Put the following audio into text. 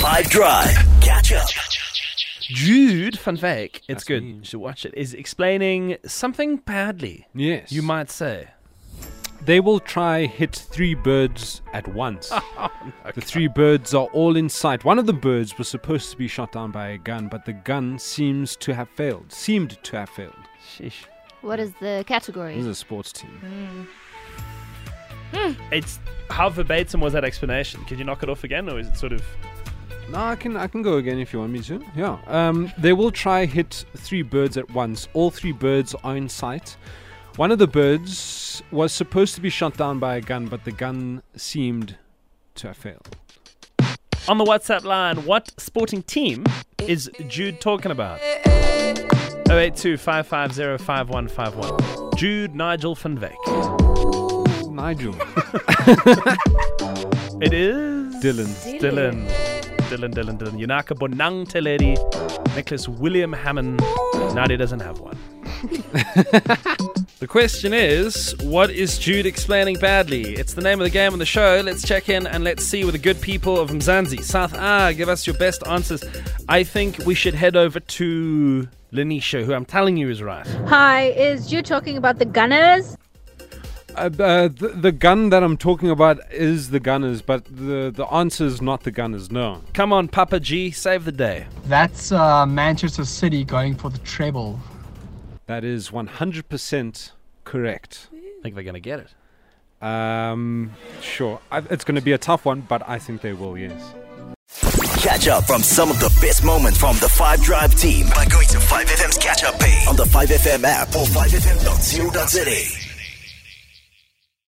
Five Drive. Catch up. Jude Van Wyk, it's That's good. me. You should watch it. Is explaining something badly. Yes. You might say. They will try hit three birds at once. Oh, The three birds are all in sight. One of the birds was supposed to be shot down by a gun, but the gun seems to have failed. Seemed to have failed. Sheesh. What is the category? This category? is a sports team. Hmm. Hmm. It's how verbatim was that explanation? Can you knock it off again, or is it sort of? No, I can I can go again if you want me to. Yeah. Um, they will try hit three birds at once. All three birds are in sight. One of the birds was supposed to be shot down by a gun, but the gun seemed to have failed. On the WhatsApp line, what sporting team is Jude talking about? 082 550 5151. Jude Nigel van Wyk. Nigel. It is Dylan. Dylan. Dylan, Dylan, Dylan. Dylan. Yunaka Bonang Teledi. Nicholas William Hammond. Nadia doesn't have one. the question is what is Jude explaining badly? It's the name of the game on the show. Let's check in and let's see with the good people of Mzansi. South Ah, give us your best answers. I think we should head over to Lanisha, who I'm telling you is right. Hi, is Jude talking about the Gunners? Uh, uh, the, the gun that I'm talking about is the Gunners, but the, the answer is not the Gunners, no. Come on, Papa G, save the day. That's uh, Manchester City going for the treble. That is 100% correct. I think they're going to get it. Um, sure. I, it's going to be a tough one, but I think they will, yes. Catch up from some of the best moments from the Five Drive team by going to 5FM's catch up page on the 5FM app or 5FM.co.za.